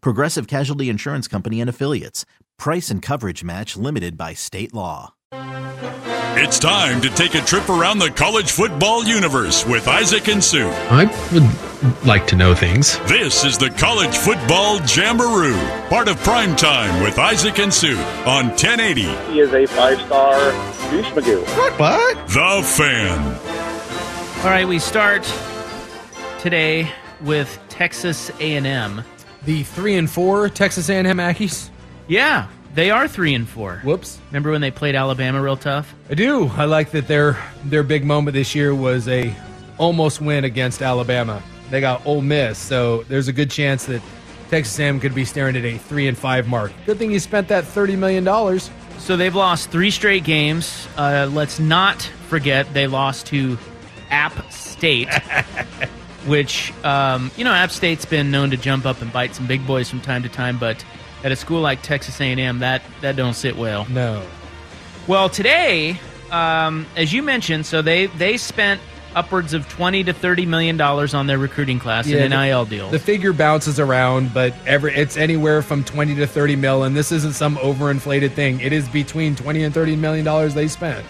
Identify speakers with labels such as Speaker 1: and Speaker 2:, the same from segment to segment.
Speaker 1: Progressive Casualty Insurance Company and Affiliates. Price and coverage match limited by state law.
Speaker 2: It's time to take a trip around the college football universe with Isaac and Sue.
Speaker 3: I would like to know things.
Speaker 2: This is the College Football Jamboree, part of Prime Time with Isaac and Sue on 1080.
Speaker 4: He is a five-star douche magoo.
Speaker 3: What? What?
Speaker 2: The Fan.
Speaker 5: All right, we start today with Texas A&M.
Speaker 6: The three and four Texas A&M Aggies.
Speaker 5: Yeah, they are three and four.
Speaker 6: Whoops.
Speaker 5: Remember when they played Alabama real tough?
Speaker 6: I do. I like that their their big moment this year was a almost win against Alabama. They got Ole Miss, so there's a good chance that Texas A&M could be staring at a three and five mark. Good thing you spent that thirty million dollars.
Speaker 5: So they've lost three straight games. Uh, let's not forget they lost to App State, which um, you know App State's been known to jump up and bite some big boys from time to time, but at a school like Texas A&M, that that don't sit well.
Speaker 6: No.
Speaker 5: Well, today, um, as you mentioned, so they they spent upwards of twenty to thirty million dollars on their recruiting class
Speaker 6: Yeah,
Speaker 5: and
Speaker 6: the-
Speaker 5: NIL deals.
Speaker 6: The figure bounces around, but every it's anywhere from twenty to thirty mil, and this isn't some overinflated thing. It is between twenty and thirty million dollars they spent.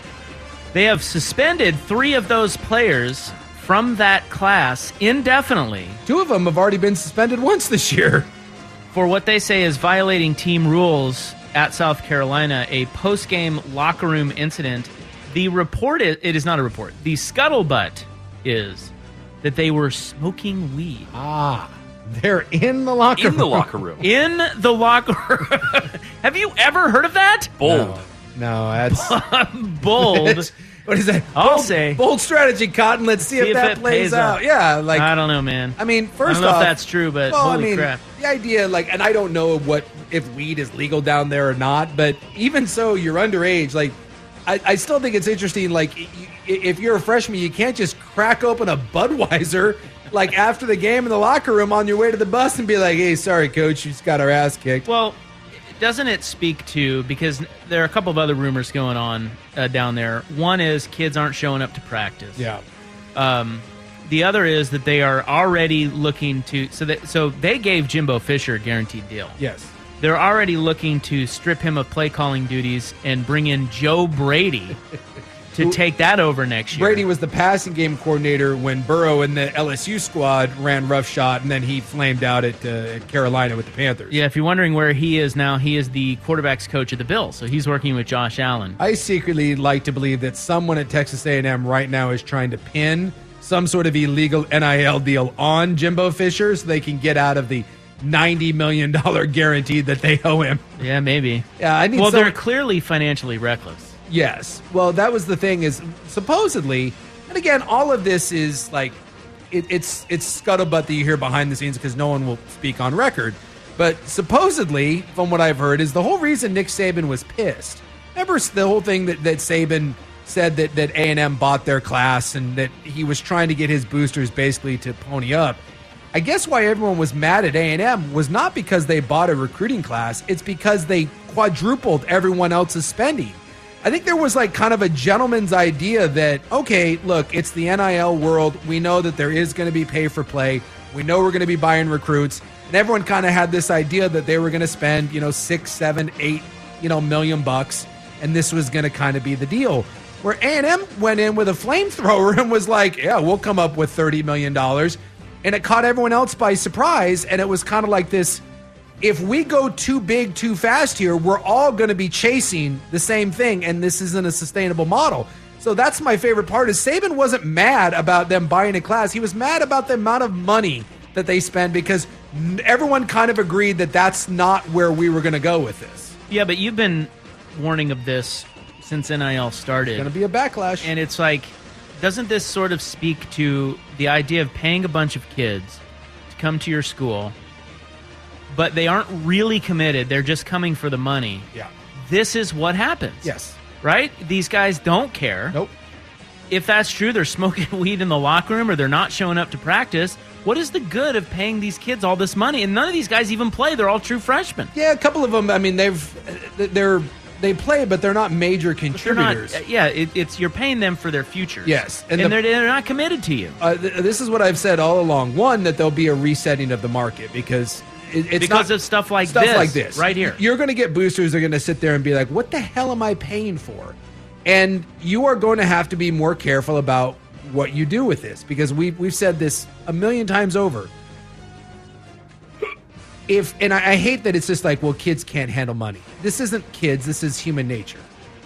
Speaker 5: They have suspended three of those players from that class indefinitely
Speaker 6: Two of them have already been suspended once this year.
Speaker 5: for what they say is violating team rules at South Carolina, a post game locker room incident. The report is, it is not a report. The scuttlebutt is that they were smoking weed
Speaker 6: Ah, they're in the locker
Speaker 7: in the locker room.
Speaker 5: in the locker room. have you ever heard of that?
Speaker 7: Bold.
Speaker 6: No, that's
Speaker 5: Bold.
Speaker 6: What is that?
Speaker 5: I'll
Speaker 6: bold,
Speaker 5: say.
Speaker 6: bold strategy, Cotton. Let's see,
Speaker 5: See
Speaker 6: if,
Speaker 5: if
Speaker 6: that plays out.
Speaker 5: off.
Speaker 6: Yeah, like
Speaker 5: I don't know, man.
Speaker 6: I mean, first
Speaker 5: I don't know
Speaker 6: off,
Speaker 5: if that's true, but
Speaker 6: well,
Speaker 5: holy
Speaker 6: I mean,
Speaker 5: crap.
Speaker 6: the idea, like, and I don't know what if weed is legal down there or not, but even so, you're underage. Like, I, I still think it's interesting. Like, if you're a freshman, you can't just crack open a Budweiser like after the game in the locker room on your way to the bus and be like, "Hey, sorry, coach, you just got our ass kicked."
Speaker 5: Well, doesn't it speak to because there are a couple of other rumors going on uh, down there. One is kids aren't showing up to practice.
Speaker 6: yeah,
Speaker 5: Um, the other is that they are already looking to so that so they gave Jimbo Fisher a guaranteed deal.
Speaker 6: yes.
Speaker 5: They're already looking to strip him of play calling duties and bring in Joe Brady to take that over next year.
Speaker 6: Brady was the passing game coordinator when Burrow and the LSU squad ran rough shot, and then he flamed out at, uh, at Carolina with the Panthers.
Speaker 5: yeah, if you're wondering where he is now, he is the quarterbacks coach of the Bills. So he's working with Josh Allen.
Speaker 6: I secretly like to believe that someone at Texas A&M right now is trying to pin some sort of illegal NIL deal on Jimbo Fisher so they can get out of the ninety million dollar guarantee that they owe him.
Speaker 5: Yeah, maybe.
Speaker 6: Yeah, I need.
Speaker 5: Well, they're clearly financially reckless.
Speaker 6: Yes. Well, that was the thing is supposedly, and again, all of this is like it, it's it's scuttlebutt that you hear behind the scenes because no one will speak on record. But supposedly, from what I've heard, is the whole reason Nick Saban was pissed. Remember the whole thing that that Saban said that that A and M bought their class and that he was trying to get his boosters basically to pony up. I guess why everyone was mad at A&M was not because they bought a recruiting class, it's because they quadrupled everyone else's spending. I think there was like kind of a gentleman's idea that okay, look, it's the NIL world. We know that there is going to be pay for play. We know we're going to be buying recruits, and everyone kind of had this idea that they were going to spend, you know, six, seven, eight, you know, million bucks, and this was going to kind of be the deal. Where A&M went in with a flamethrower and was like, "Yeah, we'll come up with thirty million dollars," and it caught everyone else by surprise, and it was kind of like this if we go too big too fast here, we're all going to be chasing the same thing, and this isn't a sustainable model. So that's my favorite part. Is Saban wasn't mad about them buying a class; he was mad about the amount of money that they spend because everyone kind of agreed that that's not where we were going to go with this.
Speaker 5: Yeah, but you've been warning of this since NIL started.
Speaker 6: It's Going to be a backlash,
Speaker 5: and it's like, doesn't this sort of speak to the idea of paying a bunch of kids to come to your school? But they aren't really committed. They're just coming for the money.
Speaker 6: Yeah.
Speaker 5: This is what happens.
Speaker 6: Yes.
Speaker 5: Right? These guys don't care.
Speaker 6: Nope.
Speaker 5: If that's true, they're smoking weed in the locker room or they're not showing up to practice. What is the good of paying these kids all this money? And none of these guys even play. They're all true freshmen.
Speaker 6: Yeah, a couple of them. I mean, they've they're they play, but they're not major contributors.
Speaker 5: Not, yeah, it, it's you're paying them for their future.
Speaker 6: Yes,
Speaker 5: and, and the, they're, they're not committed to you.
Speaker 6: Uh, th- this is what I've said all along. One, that there'll be a resetting of the market because it's
Speaker 5: because
Speaker 6: not,
Speaker 5: of stuff like
Speaker 6: stuff
Speaker 5: this,
Speaker 6: like this
Speaker 5: right here.
Speaker 6: You're going to get boosters that are going to sit there and be like, "What the hell am I paying for?" And you are going to have to be more careful about what you do with this because we we've said this a million times over. If and I, I hate that it's just like, well, kids can't handle money. This isn't kids. This is human nature.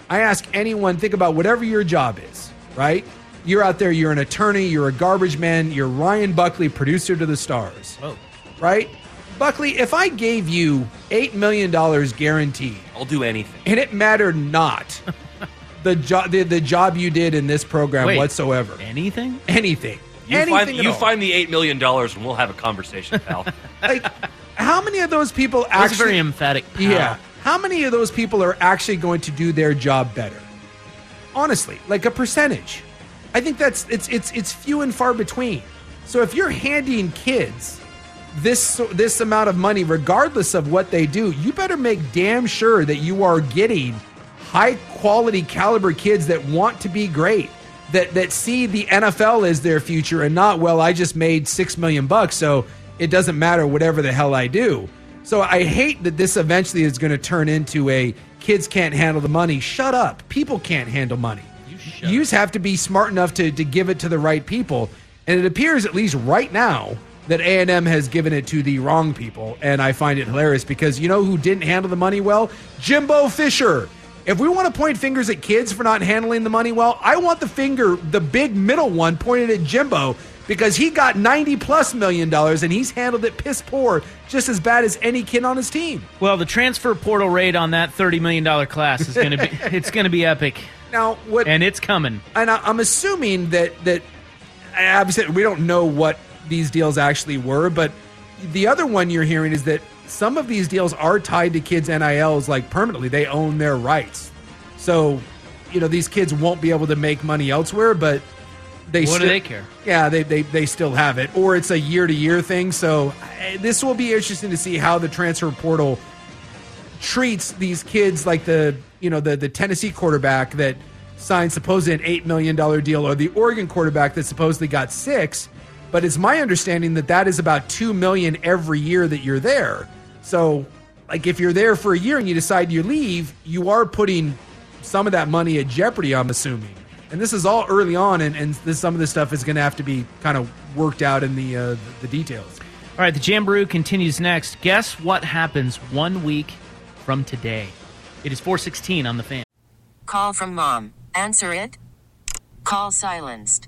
Speaker 6: I ask anyone, think about whatever your job is, right? You're out there, you're an attorney, you're a garbage man, you're Ryan Buckley, producer to the stars.
Speaker 5: Whoa.
Speaker 6: Right? Buckley, if I gave you $8 million guaranteed,
Speaker 7: I'll do anything.
Speaker 6: and it mattered not the, jo- the, the job you did in this program
Speaker 5: Wait,
Speaker 6: whatsoever,
Speaker 5: Anything?
Speaker 6: anything.
Speaker 7: You
Speaker 6: anything
Speaker 7: find you
Speaker 6: all.
Speaker 7: find the eight million dollars, and we'll have a conversation, pal.
Speaker 6: like how many of those people
Speaker 5: That's
Speaker 6: actually
Speaker 5: very emphatic. Pal.
Speaker 6: Yeah. How many of those people are actually going to do their job better? Honestly, like a percentage. I think that's it's it's it's few and far between. So if you're handing kids this this amount of money regardless of what they do, you better make damn sure that you are getting high quality caliber kids that want to be great. That that see the NFL as their future and not well I just made 6 million bucks so it doesn't matter whatever the hell I do. So I hate that this eventually is going to turn into a kids can't handle the money. Shut up. People can't handle money. You, you just have to be smart enough to, to give it to the right people. And it appears, at least right now, that A&M has given it to the wrong people. And I find it hilarious because you know who didn't handle the money well? Jimbo Fisher. If we want to point fingers at kids for not handling the money well, I want the finger, the big middle one, pointed at Jimbo because he got 90 plus million dollars and he's handled it piss poor just as bad as any kid on his team.
Speaker 5: Well, the transfer portal rate on that thirty million dollar class is going to be it's going to be epic.
Speaker 6: Now, what
Speaker 5: and it's coming.
Speaker 6: And I, I'm assuming that that obviously we don't know what these deals actually were, but the other one you're hearing is that some of these deals are tied to kids' NILs like permanently. They own their rights, so you know these kids won't be able to make money elsewhere, but they
Speaker 5: what
Speaker 6: still,
Speaker 5: do they care?
Speaker 6: Yeah, they, they they still have it, or it's a year to year thing. So this will be interesting to see how the transfer portal treats these kids, like the you know the the Tennessee quarterback that signed supposedly an eight million dollar deal, or the Oregon quarterback that supposedly got six. But it's my understanding that that is about two million every year that you're there. So, like if you're there for a year and you decide you leave, you are putting some of that money at jeopardy. I'm assuming and this is all early on, and, and this, some of this stuff is going to have to be kind of worked out in the, uh, the details.
Speaker 5: All right, the Jamboree continues next. Guess what happens one week from today? It is 416 on the fan.
Speaker 8: Call from mom. Answer it. Call silenced.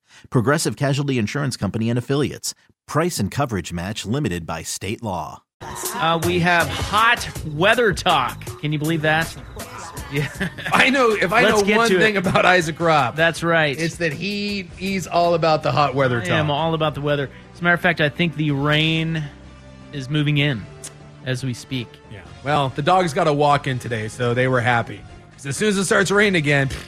Speaker 1: Progressive Casualty Insurance Company and Affiliates. Price and coverage match limited by state law.
Speaker 5: Uh, we have hot weather talk. Can you believe that? Yeah.
Speaker 6: I know if I
Speaker 5: Let's
Speaker 6: know one
Speaker 5: to it.
Speaker 6: thing about Isaac Robb,
Speaker 5: That's right.
Speaker 6: it's that he he's all about the hot weather
Speaker 5: I
Speaker 6: talk.
Speaker 5: am all about the weather. As a matter of fact, I think the rain is moving in as we speak.
Speaker 6: Yeah. Well, the dogs got a walk in today, so they were happy. as soon as it starts raining again, pff,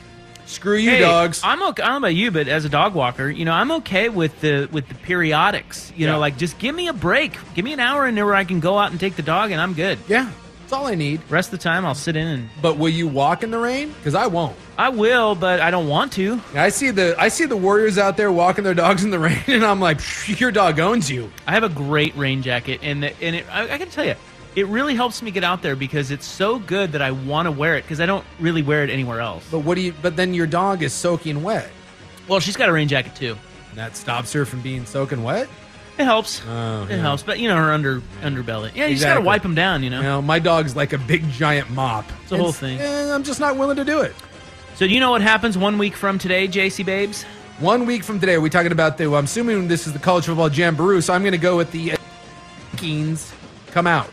Speaker 6: screw you,
Speaker 5: Hey,
Speaker 6: dogs.
Speaker 5: I'm okay. I don't know about you, but as a dog walker, you know, I'm okay with the with the periodics. You
Speaker 6: Yeah.
Speaker 5: know, like just give me a break, give me an hour in there where I can go out and take the dog, and I'm good.
Speaker 6: yeah, that's all I need.
Speaker 5: Rest of the time, I'll sit in and
Speaker 6: But will you walk in the rain? Because I won't.
Speaker 5: I will, but I don't want to.
Speaker 6: I see the I see the Warriors out there walking their dogs in the rain, and I'm like, your dog owns you.
Speaker 5: I have a great rain jacket, and the, and it, I, I got to tell you, it really helps me get out there because it's so good that I want to wear it because I don't really wear it anywhere else.
Speaker 6: But what do you? But then your dog is soaking wet,
Speaker 5: Well, she's got a rain jacket too.
Speaker 6: and that stops her from being soaking wet.
Speaker 5: It helps.
Speaker 6: Oh,
Speaker 5: it
Speaker 6: yeah.
Speaker 5: helps, but you know her under underbelly. Yeah, you just got to wipe them down. You know.
Speaker 6: You know, my dog's like a big giant mop.
Speaker 5: It's a whole thing.
Speaker 6: and I'm just not willing to do it.
Speaker 5: So do you know what happens one week from today, JC Babes?
Speaker 6: One week from today, are we talking about the? Well, I'm assuming this is the college football jamboree, so I'm going to go with the eh, rankings come out.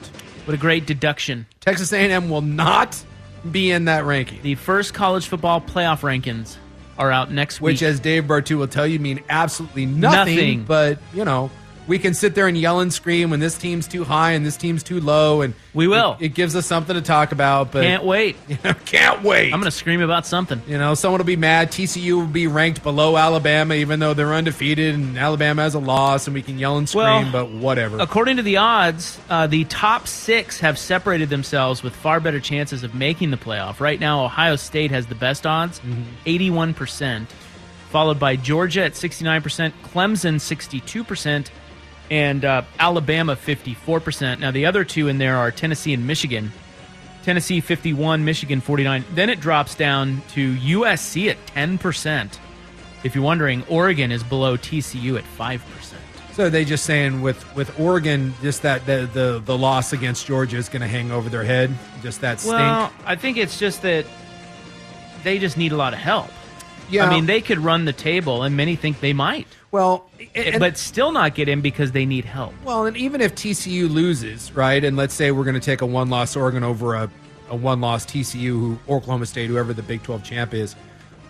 Speaker 5: What a great deduction.
Speaker 6: Texas A&M will not be in that ranking,
Speaker 5: The first college football playoff rankings are out next week.
Speaker 6: which, as Dave Bartoo will tell you, mean absolutely nothing.
Speaker 5: Nothing.
Speaker 6: But you know, we can sit there and yell and scream when this team's too high and this team's too low, and
Speaker 5: We will.
Speaker 6: It, it gives us something to talk about. But
Speaker 5: Can't wait.
Speaker 6: can't wait.
Speaker 5: I'm going to scream about something.
Speaker 6: You know, someone will be mad. TCU will be ranked below Alabama, even though they're undefeated, and Alabama has a loss, and we can yell and scream,
Speaker 5: Well,
Speaker 6: but whatever.
Speaker 5: According to the odds, uh, the top six have separated themselves with far better chances of making the playoff. Right now, Ohio State has the best odds,
Speaker 6: Mm-hmm.
Speaker 5: 81%, followed by Georgia at 69%, Clemson 62%, and uh, Alabama 54%. Now, the other two in there are Tennessee and Michigan. Tennessee 51, Michigan 49. Then it drops down to USC at 10%. If you're wondering, Oregon is below TCU at 5%.
Speaker 6: So they just saying with with Oregon, just that the the, the loss against Georgia is going to hang over their head, just that stink.
Speaker 5: Well, I think it's just that they just need a lot of help.
Speaker 6: Yeah,
Speaker 5: I mean, they could run the table, and many think they might,
Speaker 6: well, and,
Speaker 5: but still not get in because they need help.
Speaker 6: well, and even if TCU loses, right, and let's say we're going to take a one loss Oregon over a a one loss TCU, who Oklahoma State, whoever the Big Twelve champ is.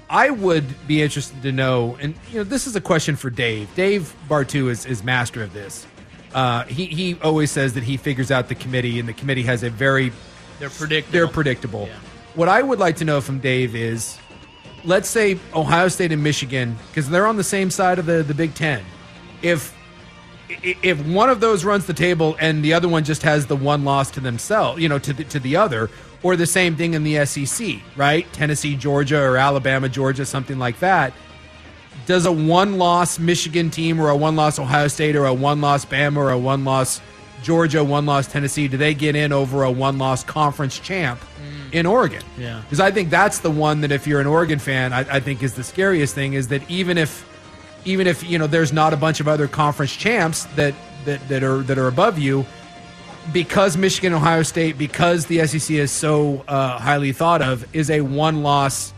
Speaker 6: I would be interested to know, and you know, this is a question for Dave. Dave Bartoo is, is master of this. Uh, he he always says that he figures out the committee, and the committee has a very
Speaker 5: They're predictable.
Speaker 6: they're predictable.
Speaker 5: Yeah.
Speaker 6: What I would like to know from Dave is, let's say Ohio State and Michigan, because they're on the same side of the, the Big Ten. If if one of those runs the table and the other one just has the one loss to themselves, you know, to the, to the other, or the same thing in the SEC, right? Tennessee, Georgia, or Alabama, Georgia, something like that. Does a one loss Michigan team or a one loss Ohio State or a one loss Bama or a one loss Georgia, one loss Tennessee, do they get in over a one loss conference champ in Oregon?
Speaker 5: Yeah.
Speaker 6: Because I think that's the one that if you're an Oregon fan, I, I think is the scariest thing is that even if even if you know there's not a bunch of other conference champs that that, that are that are above you, because Michigan, Ohio State, because the SEC is so uh, highly thought of, is a one loss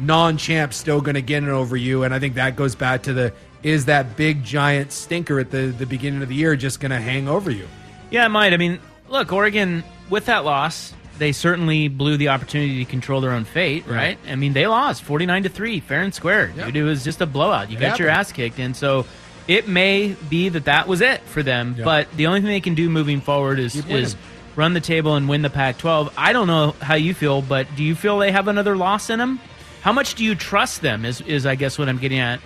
Speaker 6: non-champ still going to get it over you? And I think that goes back to the is that big giant stinker at the the beginning of the year just going to hang over you?
Speaker 5: Yeah, it might. I mean, look, Oregon with that loss, they certainly blew the opportunity to control their own fate, right? I mean, they lost forty nine to three, fair and square.
Speaker 6: Yeah.
Speaker 5: Dude, it was just a blowout. You
Speaker 6: It
Speaker 5: got your ass kicked, and so it may be that that was it for them.
Speaker 6: Yeah.
Speaker 5: But the only thing they can do moving forward is is run the table and win the Pac twelve. I don't know how you feel, but do you feel they have another loss in them? How much do you trust them? Is is I guess what I'm getting at.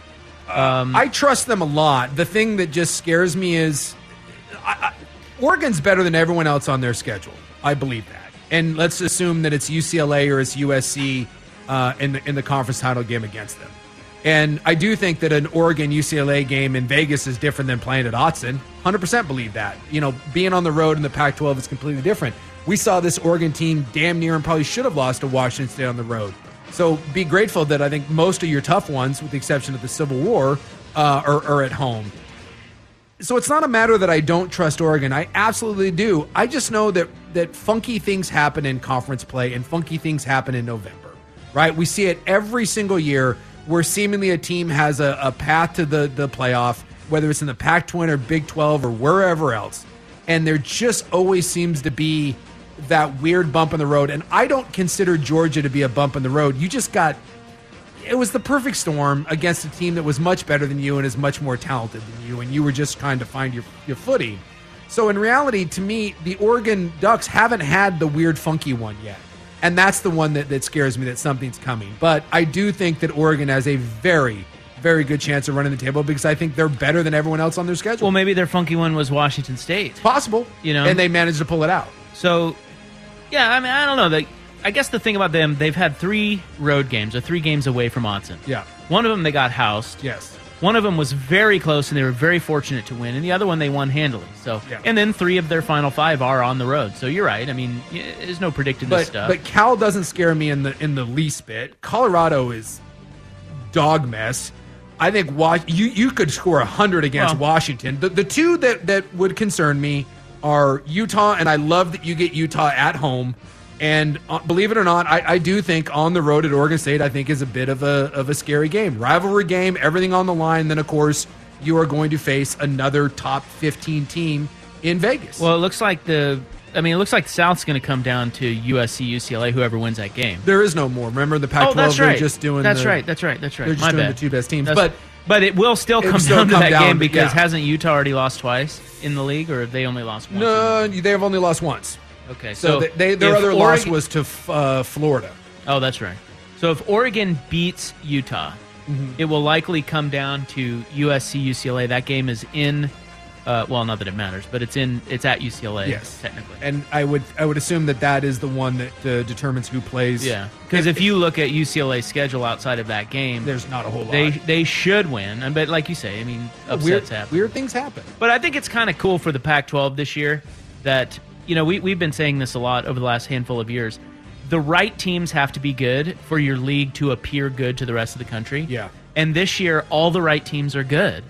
Speaker 5: Um,
Speaker 6: I trust them a lot. The thing that just scares me is I, I, Oregon's better than everyone else on their schedule. I believe that. And let's assume that it's UCLA or it's USC uh, in the in the conference title game against them. And I do think that an Oregon UCLA game in Vegas is different than playing at Autzen. 100% believe that. You know, being on the road in the Pac 12 is completely different. We saw this Oregon team damn near and probably should have lost to Washington State on the road. So be grateful that I think most of your tough ones, with the exception of the Civil War, uh, are, are at home. So it's not a matter that I don't trust Oregon. I absolutely do. I just know that that funky things happen in conference play and funky things happen in November. Right? We see it every single year where seemingly a team has a, a path to the the playoff, whether it's in the Pac-12 or Big 12 or wherever else, and there just always seems to be that weird bump in the road. And I don't consider Georgia to be a bump in the road. You just got it was the perfect storm against a team that was much better than you and is much more talented than you, and you were just trying to find your, your footing. So in reality, to me, the Oregon Ducks haven't had the weird, funky one yet. And that's the one that, that scares me that something's coming. But I do think that Oregon has a very, very good chance of running the table because I think they're better than everyone else on their schedule.
Speaker 5: Well, maybe their funky one was Washington State.
Speaker 6: possible.
Speaker 5: You know?
Speaker 6: And they managed to pull it out.
Speaker 5: So, yeah, I mean, I don't know. They, I guess the thing about them, they've had three road games, or three games away from Autzen.
Speaker 6: Yeah.
Speaker 5: One of them they got housed.
Speaker 6: Yes.
Speaker 5: One of them was very close, and they were very fortunate to win. And the other one they won handily. So,
Speaker 6: Yeah.
Speaker 5: and then three of their final five are on the road. So you're right. I mean, there's no predicting this stuff.
Speaker 6: but Cal doesn't scare me in the in the least bit. Colorado is dog mess. I think wa- you you could score hundred against
Speaker 5: Well-
Speaker 6: Washington. The the two that that would concern me are Utah, and I love that you get Utah at home. And uh, believe it or not, I, I do think on the road at Oregon State, I think is a bit of a of a scary game, rivalry game, everything on the line. Then of course you are going to face another top fifteen team in Vegas.
Speaker 5: well, it looks like the. I mean, it looks like the South's going to come down to USC, UCLA, whoever wins that game.
Speaker 6: there is no more. Remember the Pac-12?
Speaker 5: oh, that's right.
Speaker 6: just doing.
Speaker 5: That's
Speaker 6: the-
Speaker 5: right. That's right. That's right.
Speaker 6: They're just
Speaker 5: My
Speaker 6: doing
Speaker 5: bad.
Speaker 6: the two best teams,
Speaker 5: That's-
Speaker 6: but
Speaker 5: but it will still come
Speaker 6: still
Speaker 5: down to that
Speaker 6: down,
Speaker 5: game because
Speaker 6: yeah.
Speaker 5: hasn't Utah already lost twice in the league, or have they only lost once?
Speaker 6: No, they have only lost once.
Speaker 5: Okay,
Speaker 6: So,
Speaker 5: so
Speaker 6: they, their
Speaker 5: if
Speaker 6: other loss was to f- uh, Florida.
Speaker 5: Oh, that's right. So if Oregon beats Utah,
Speaker 6: Mm-hmm.
Speaker 5: it will likely come down to USC UCLA. That game is in. Uh, well, not that it matters, but it's in. It's at UCLA.
Speaker 6: Yes,
Speaker 5: technically.
Speaker 6: and I would I would assume that that is the one that uh, determines who plays.
Speaker 5: Yeah, because if you look at UCLA's schedule outside of that game,
Speaker 6: there's not a whole lot.
Speaker 5: they they should win. But like you say, I mean, upsets
Speaker 6: weird,
Speaker 5: happen.
Speaker 6: weird things happen.
Speaker 5: But I think it's kind of cool for the Pac-12 this year that you know we we've been saying this a lot over the last handful of years. The right teams have to be good for your league to appear good to the rest of the country.
Speaker 6: Yeah.
Speaker 5: And this year, all the right teams are good,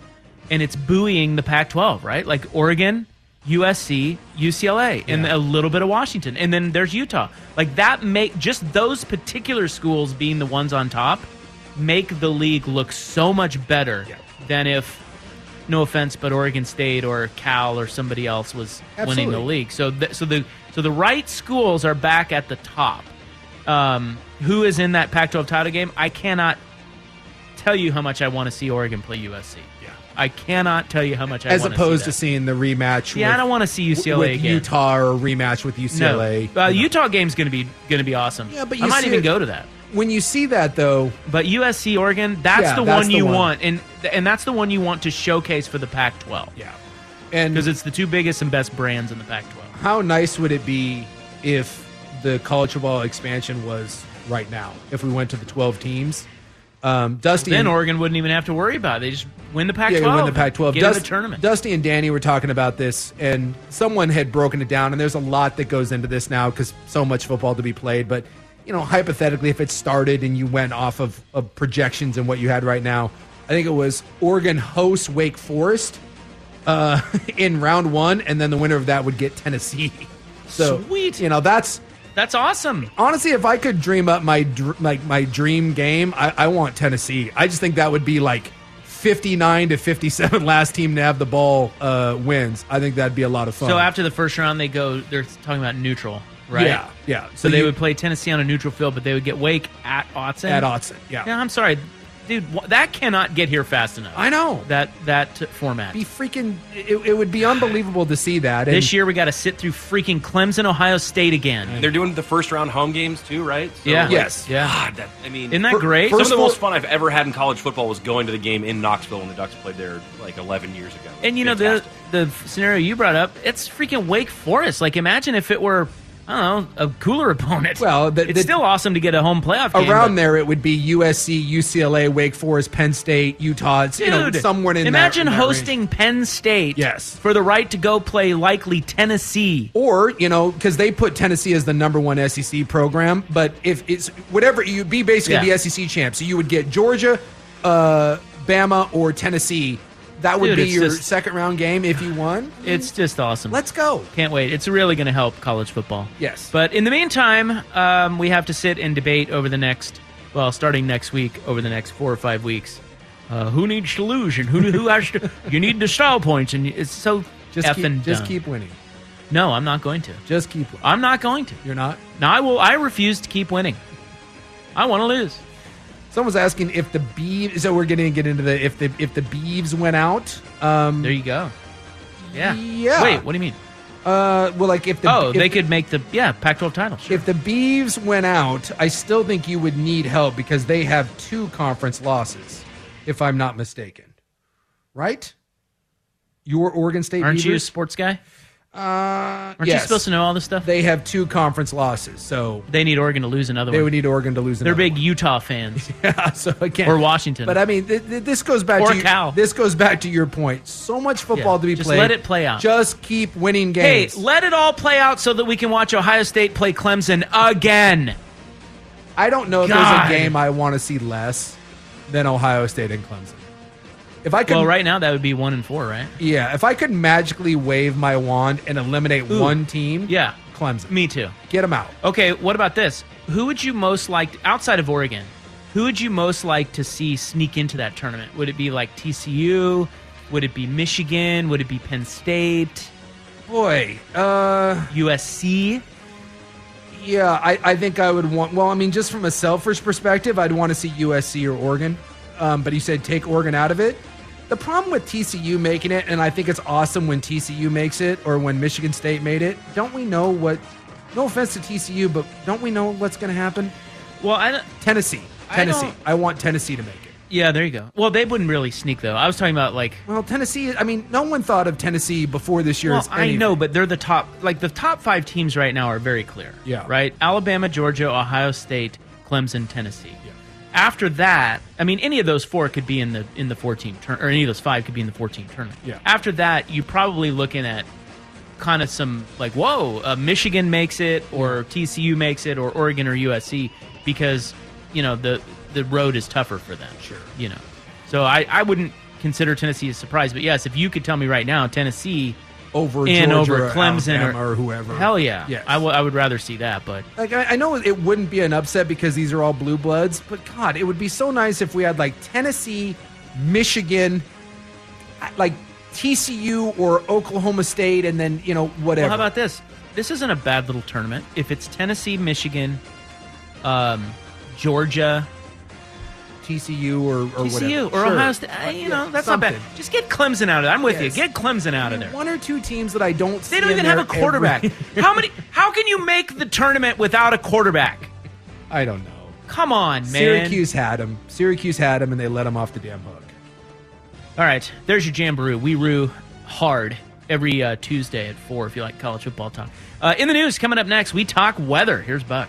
Speaker 5: and it's buoying the Pac-12, right? Like Oregon, USC, UCLA, and
Speaker 6: Yeah.
Speaker 5: a little bit of Washington, and then there's Utah. Like that make just those particular schools being the ones on top make the league look so much better
Speaker 6: Yeah.
Speaker 5: than if no offense, but Oregon State or Cal or somebody else was winning the league. So, th- so the so the right schools are back at the top. Um, who is in that Pac-12 title game? I cannot tell you how much I want to see Oregon play USC.
Speaker 6: Yeah.
Speaker 5: I cannot tell you how much I
Speaker 6: As
Speaker 5: want
Speaker 6: opposed to seeing the rematch.
Speaker 5: Yeah,
Speaker 6: with,
Speaker 5: I don't wanna see UCLA
Speaker 6: with
Speaker 5: again.
Speaker 6: Utah or rematch with. UCLA.
Speaker 5: No, uh,
Speaker 6: know.
Speaker 5: Utah game's going to be going to be awesome.
Speaker 6: Yeah, but
Speaker 5: I might even
Speaker 6: it-
Speaker 5: go to that.
Speaker 6: When you see that though,
Speaker 5: But USC Oregon, that's
Speaker 6: Yeah,
Speaker 5: the
Speaker 6: that's
Speaker 5: one
Speaker 6: the
Speaker 5: you
Speaker 6: one.
Speaker 5: want, and and that's the one you want to showcase for the Pac-12
Speaker 6: yeah, and
Speaker 5: because it's the two biggest and best brands in the Pac-12.
Speaker 6: how nice would it be if the college football expansion was right now? If we went to the twelve teams, um, Dusty
Speaker 5: Then
Speaker 6: and,
Speaker 5: Oregon wouldn't even have to worry about it. They just win the Pac-12.
Speaker 6: Yeah, win the Pac-12.
Speaker 5: Get
Speaker 6: Dust-
Speaker 5: the tournament.
Speaker 6: Dusty and Danny were talking about this, and someone had broken it down. And there's a lot that goes into this now because so much football to be played. But you know, hypothetically, if it started and you went off of, of projections and what you had right now, I think it was Oregon hosts Wake Forest uh, in round one, and then the winner of that would get Tennessee. So
Speaker 5: Sweet.
Speaker 6: you know that's
Speaker 5: That's awesome.
Speaker 6: honestly, if I could dream up my dr- like my dream game, I, I want Tennessee. I just think that would be like fifty nine to fifty seven. Last team to have the ball uh, wins. I think that'd be a lot of fun.
Speaker 5: So after the first round, they go. They're talking about neutral, right?
Speaker 6: yeah, yeah.
Speaker 5: So, they
Speaker 6: you-
Speaker 5: would play Tennessee on a neutral field, but they would get Wake at Autzen.
Speaker 6: at Autzen. Yeah,
Speaker 5: Yeah, I'm sorry, dude. wh- That cannot get here fast enough.
Speaker 6: I know.
Speaker 5: that that format.
Speaker 6: be freaking. It, it would be unbelievable to see that. And
Speaker 5: This year we got to sit through freaking Clemson, Ohio State again.
Speaker 7: They're doing the first round home games too, right? So,
Speaker 5: Yeah.
Speaker 7: like,
Speaker 6: Yes.
Speaker 5: Yeah.
Speaker 7: God, that, I mean,
Speaker 5: Isn't that
Speaker 6: Fir-
Speaker 5: great?
Speaker 7: some of the most fun I've ever had in college football was going to the game in Knoxville when the Ducks played there like 11 years ago.
Speaker 5: And you know the the scenario you brought up, it's freaking Wake Forest. Like imagine if it were, I don't know, a cooler opponent.
Speaker 6: Well, the-
Speaker 5: it's
Speaker 6: the-
Speaker 5: still awesome to get a home playoff game.
Speaker 6: Around
Speaker 5: but-
Speaker 6: there, it would be USC, UCLA, Wake Forest, Penn State, Utah. It's, you know, somewhere in that-
Speaker 5: imagine
Speaker 6: in that range.
Speaker 5: hosting Penn State.
Speaker 6: Yes.
Speaker 5: for the right to go play likely Tennessee.
Speaker 6: or you know because they put Tennessee as the number one SEC program. But if it's whatever you'd be basically
Speaker 5: Yeah.
Speaker 6: the SEC champ, so you would get Georgia, uh, Bama, or Tennessee. That would
Speaker 5: Dude,
Speaker 6: be your
Speaker 5: just-
Speaker 6: second round game if you won.
Speaker 5: It's just awesome.
Speaker 6: Let's go.
Speaker 5: Can't wait. It's really going to help college football.
Speaker 6: Yes.
Speaker 5: But in the meantime, um, we have to sit and debate over the next, well, starting next week, over the next four or five weeks. Uh, who needs to lose and who, who has to? You need the style points, and it's so
Speaker 6: Just
Speaker 5: effing
Speaker 6: keep, just
Speaker 5: dumb.
Speaker 6: keep winning.
Speaker 5: No, I'm not going to.
Speaker 6: Just keep. winning.
Speaker 5: I'm not going to.
Speaker 6: You're not.
Speaker 5: No, I will. I refuse to keep winning. I want to lose.
Speaker 6: Someone's asking if the Beavs. So we're going to get into the if the if the Beavs went out. Um,
Speaker 5: There you go. Yeah.
Speaker 6: Yeah.
Speaker 5: Wait. What do you mean?
Speaker 6: uh, well, like if the
Speaker 5: oh,
Speaker 6: if
Speaker 5: they could make the yeah Pac-12 title. Sure.
Speaker 6: If the Beavs went out, I still think you would need help because they have two conference losses, if I'm not mistaken. Right? Your Oregon State
Speaker 5: Aren't you a sports guy?
Speaker 6: Uh,
Speaker 5: Aren't
Speaker 6: yes.
Speaker 5: you supposed to know all this stuff?
Speaker 6: They have two conference losses, so
Speaker 5: They need Oregon to lose another
Speaker 6: they
Speaker 5: one.
Speaker 6: would need Oregon to lose. Another.
Speaker 5: They're big Utah fans.
Speaker 6: Yeah, so again,
Speaker 5: or Washington.
Speaker 6: But I mean, th- th- this goes back
Speaker 5: Or
Speaker 6: to
Speaker 5: Cal.
Speaker 6: this goes back to your point. So much football
Speaker 5: Yeah,
Speaker 6: to be
Speaker 5: just
Speaker 6: played.
Speaker 5: let it play out.
Speaker 6: Just keep winning games.
Speaker 5: hey, let it all play out so that we can watch Ohio State play Clemson again.
Speaker 6: I don't know if there's a game I want to see less than Ohio State and Clemson. If I could,
Speaker 5: Well, right now that would be one and four, right?
Speaker 6: yeah, if I could magically wave my wand and eliminate
Speaker 5: Ooh.
Speaker 6: one team,
Speaker 5: Yeah,
Speaker 6: Clemson,
Speaker 5: me too.
Speaker 6: get them out.
Speaker 5: Okay, what about this? Who would you most like outside of Oregon? Who would you most like to see sneak into that tournament? Would it be like TCU? Would it be Michigan? Would it be Penn State?
Speaker 6: Boy, uh,
Speaker 5: USC?
Speaker 6: yeah, I, I think I would want. Well, I mean, just from a selfish perspective, I'd want to see USC or Oregon. Um, but he said take Oregon out of it. The problem with TCU making it, and I think it's awesome when TCU makes it or when Michigan State made it. Don't we know what? No offense to TCU, but don't we know what's going to happen?
Speaker 5: Well, I
Speaker 6: Tennessee,
Speaker 5: I
Speaker 6: Tennessee.
Speaker 5: don't-
Speaker 6: I want Tennessee to make it.
Speaker 5: yeah, there you go. Well, they wouldn't really sneak though. I was talking about like
Speaker 6: Well, Tennessee. I mean, no one thought of Tennessee before this year.
Speaker 5: Well,
Speaker 6: as
Speaker 5: I know, but they're the top. Like the top five teams right now are very clear.
Speaker 6: Yeah.
Speaker 5: Right. Alabama, Georgia, Ohio State, Clemson, Tennessee. After that, I mean, any of those four could be in the in the four team turn, or any of those five could be in the fourteen tournament.
Speaker 6: Yeah.
Speaker 5: After that, you're probably looking at kind of some like, whoa, uh, Michigan makes it, or TCU makes it, or Oregon or USC, because you know the the road is tougher for them. Sure. You know, so I I wouldn't consider Tennessee a surprise, but yes, if you could tell me right now, Tennessee
Speaker 6: over
Speaker 5: in
Speaker 6: Georgia
Speaker 5: over Clemson or,
Speaker 6: or whoever.
Speaker 5: Hell yeah.
Speaker 6: Yes.
Speaker 5: I, w- I would rather see that, but
Speaker 6: Like I, I know it wouldn't be an upset because these are all blue bloods, but God, it would be so nice if we had like Tennessee, Michigan, like TCU or Oklahoma State, and then you know whatever.
Speaker 5: well, how about this? This isn't a bad little tournament. If it's Tennessee, Michigan, um, Georgia,
Speaker 6: TCU or, or
Speaker 5: TCU,
Speaker 6: whatever.
Speaker 5: or
Speaker 6: Sure.
Speaker 5: Ohio State, uh, you know, that's not bad. Just get Clemson out of there. I'm with
Speaker 6: Yes.
Speaker 5: you. Get Clemson out of there.
Speaker 6: One or two teams that I don't.
Speaker 5: They
Speaker 6: see
Speaker 5: don't even have a quarterback. how many? How can you make the tournament without a quarterback?
Speaker 6: I don't know.
Speaker 5: Come on, man.
Speaker 6: Syracuse had him. Syracuse had him, and they let him off the damn hook.
Speaker 5: All right, there's your Jamboree. We rue hard every uh, Tuesday at 4 if you like college football talk. Uh, in the news, coming up next, we talk weather. Here's Buck.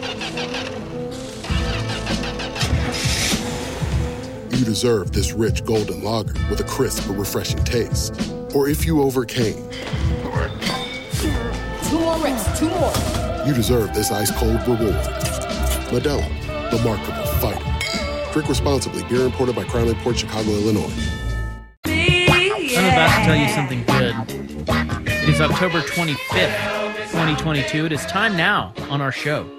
Speaker 9: you deserve this rich golden lager with a crisp but refreshing taste. Or if you overcame,
Speaker 10: Two more reps, two more.
Speaker 9: you deserve this ice cold reward. Modelo, the mark of a fighter. Drink responsibly. Beer imported by Crown Port Chicago, Illinois.
Speaker 5: I'm about to tell you something good. It is October 25th, 2022. It is time now on our show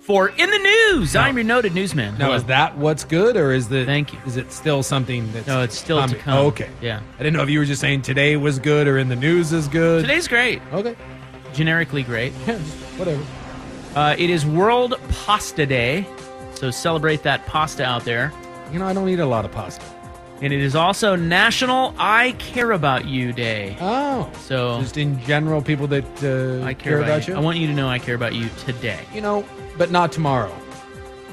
Speaker 5: for In the News. I'm your noted newsman.
Speaker 6: Now,
Speaker 5: Hello.
Speaker 6: is that what's good, or is the
Speaker 5: Thank you.
Speaker 6: Is it still something that's
Speaker 5: No, it's still to come.
Speaker 6: Oh, okay,
Speaker 5: Yeah.
Speaker 6: I didn't know if you were just saying today was good or in the news is good.
Speaker 5: Today's great.
Speaker 6: Okay.
Speaker 5: Generically great.
Speaker 6: Yeah, just whatever.
Speaker 5: Uh, it is World Pasta Day, so celebrate that pasta out there.
Speaker 6: You know, I don't eat a lot of pasta.
Speaker 5: And it is also National I Care About You Day.
Speaker 6: Oh,
Speaker 5: So
Speaker 6: just in general, people that uh,
Speaker 5: I care,
Speaker 6: about, you.
Speaker 5: I want you to know I care about you today.
Speaker 6: you know, but not tomorrow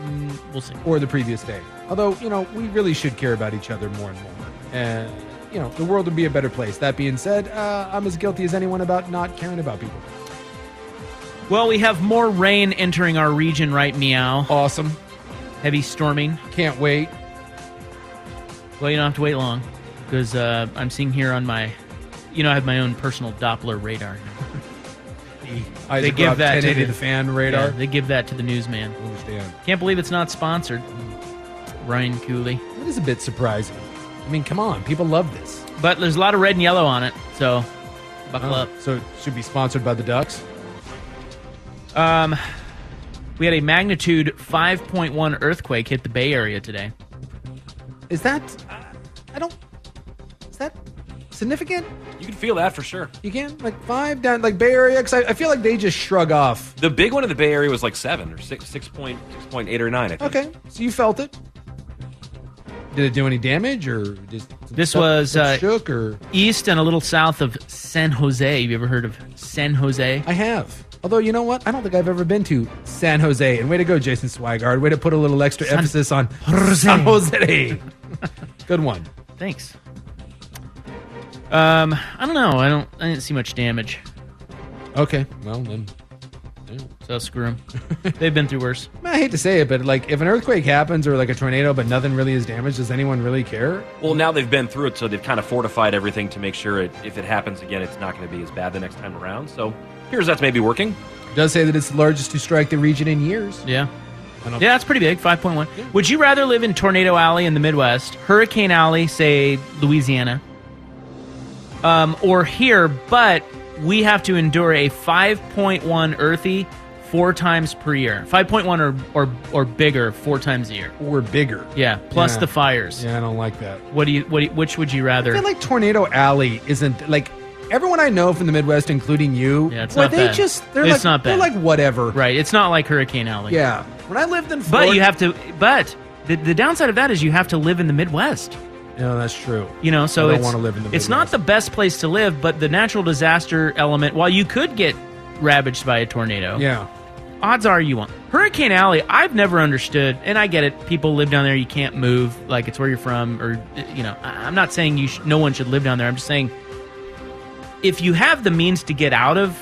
Speaker 5: Mm, we'll see.
Speaker 6: or the previous day. Although, you know, we really should care about each other more and more. And you know, the world would be a better place. That being said, uh, I'm as guilty as anyone about not caring about people.
Speaker 5: Well, we have more rain entering our region right meow.
Speaker 6: Awesome.
Speaker 5: Heavy storming.
Speaker 6: Can't wait.
Speaker 5: Well, you don't have to wait long because uh, I'm seeing here on my, you know, I have my own personal Doppler radar.
Speaker 6: Isaac
Speaker 5: they give that to the,
Speaker 6: the fan radar.
Speaker 5: Yeah, they give that to the newsman.
Speaker 6: understand.
Speaker 5: Can't believe it's not sponsored. Ryan Cooley.
Speaker 6: That is a bit surprising. I mean, come on, people love this.
Speaker 5: But there's a lot of red and yellow on it, so buckle
Speaker 6: Oh,
Speaker 5: up.
Speaker 6: So it should be sponsored by the Ducks.
Speaker 5: Um, we had a magnitude 5.1 earthquake hit the Bay Area today.
Speaker 6: Is that? Uh, I don't. Is that significant?
Speaker 7: You can feel that for sure.
Speaker 6: You can like five down like Bay Area because I, I feel like they just shrug off.
Speaker 7: The big one in the Bay Area was like seven or six, six point, six point eight or nine. I think.
Speaker 6: Okay, so you felt it. Did it do any damage or just
Speaker 5: This
Speaker 6: stuff
Speaker 5: was uh,
Speaker 6: shook or?
Speaker 5: east and a little south of San Jose. Have you ever heard of San Jose?
Speaker 6: I have. Although you know what, I don't think I've ever been to San Jose. And way to go, Jason Swigard. Way to put a little extra
Speaker 5: San
Speaker 6: emphasis on
Speaker 5: Jose.
Speaker 6: San Jose. Good one.
Speaker 5: Thanks. Um, I don't know. I don't. I didn't see much damage.
Speaker 6: Okay, well then. yeah.
Speaker 5: So screw them. They've been through worse.
Speaker 6: I hate to say it, but like if an earthquake happens or like a tornado, but nothing really is damaged, does anyone really care?
Speaker 7: Well, now they've been through it, so they've kind of fortified everything to make sure it, if it happens again, it's not going to be as bad the next time around. So here's that's maybe working.
Speaker 6: It does say that it's the largest to strike the region in years.
Speaker 5: Yeah. Yeah, that's pretty big. Five point one. Would you rather live in Tornado Alley in the Midwest, Hurricane Alley, say Louisiana, um, or here, but we have to endure a five point one earthy four times per year, five point one or, or or bigger four times a year.
Speaker 6: Or bigger.
Speaker 5: Yeah, plus
Speaker 6: Yeah.
Speaker 5: the fires.
Speaker 6: Yeah, I don't like that.
Speaker 5: What do you? What? Do you, which would you rather?
Speaker 6: I feel like Tornado Alley isn't like everyone I know from the Midwest, including you.
Speaker 5: Yeah, it's not
Speaker 6: they
Speaker 5: bad.
Speaker 6: just they're
Speaker 5: It's
Speaker 6: like
Speaker 5: not
Speaker 6: they're like whatever.
Speaker 5: right. It's not like Hurricane Alley.
Speaker 6: Yeah. When I lived in Florida,
Speaker 5: But you have to. But the, the downside of that is you have to live in the Midwest.
Speaker 6: No, that's true.
Speaker 5: You know, so
Speaker 6: I don't
Speaker 5: it's,
Speaker 6: wanna live in the
Speaker 5: it's not the best place to live, but the natural disaster element, while you could get ravaged by a tornado,
Speaker 6: Yeah.
Speaker 5: odds are you won't. Hurricane Alley, I've never understood, and I get it. People live down there, you can't move, like it's where you're from, or you know. I- I'm not saying you sh- no one should live down there. I'm just saying if you have the means to get out of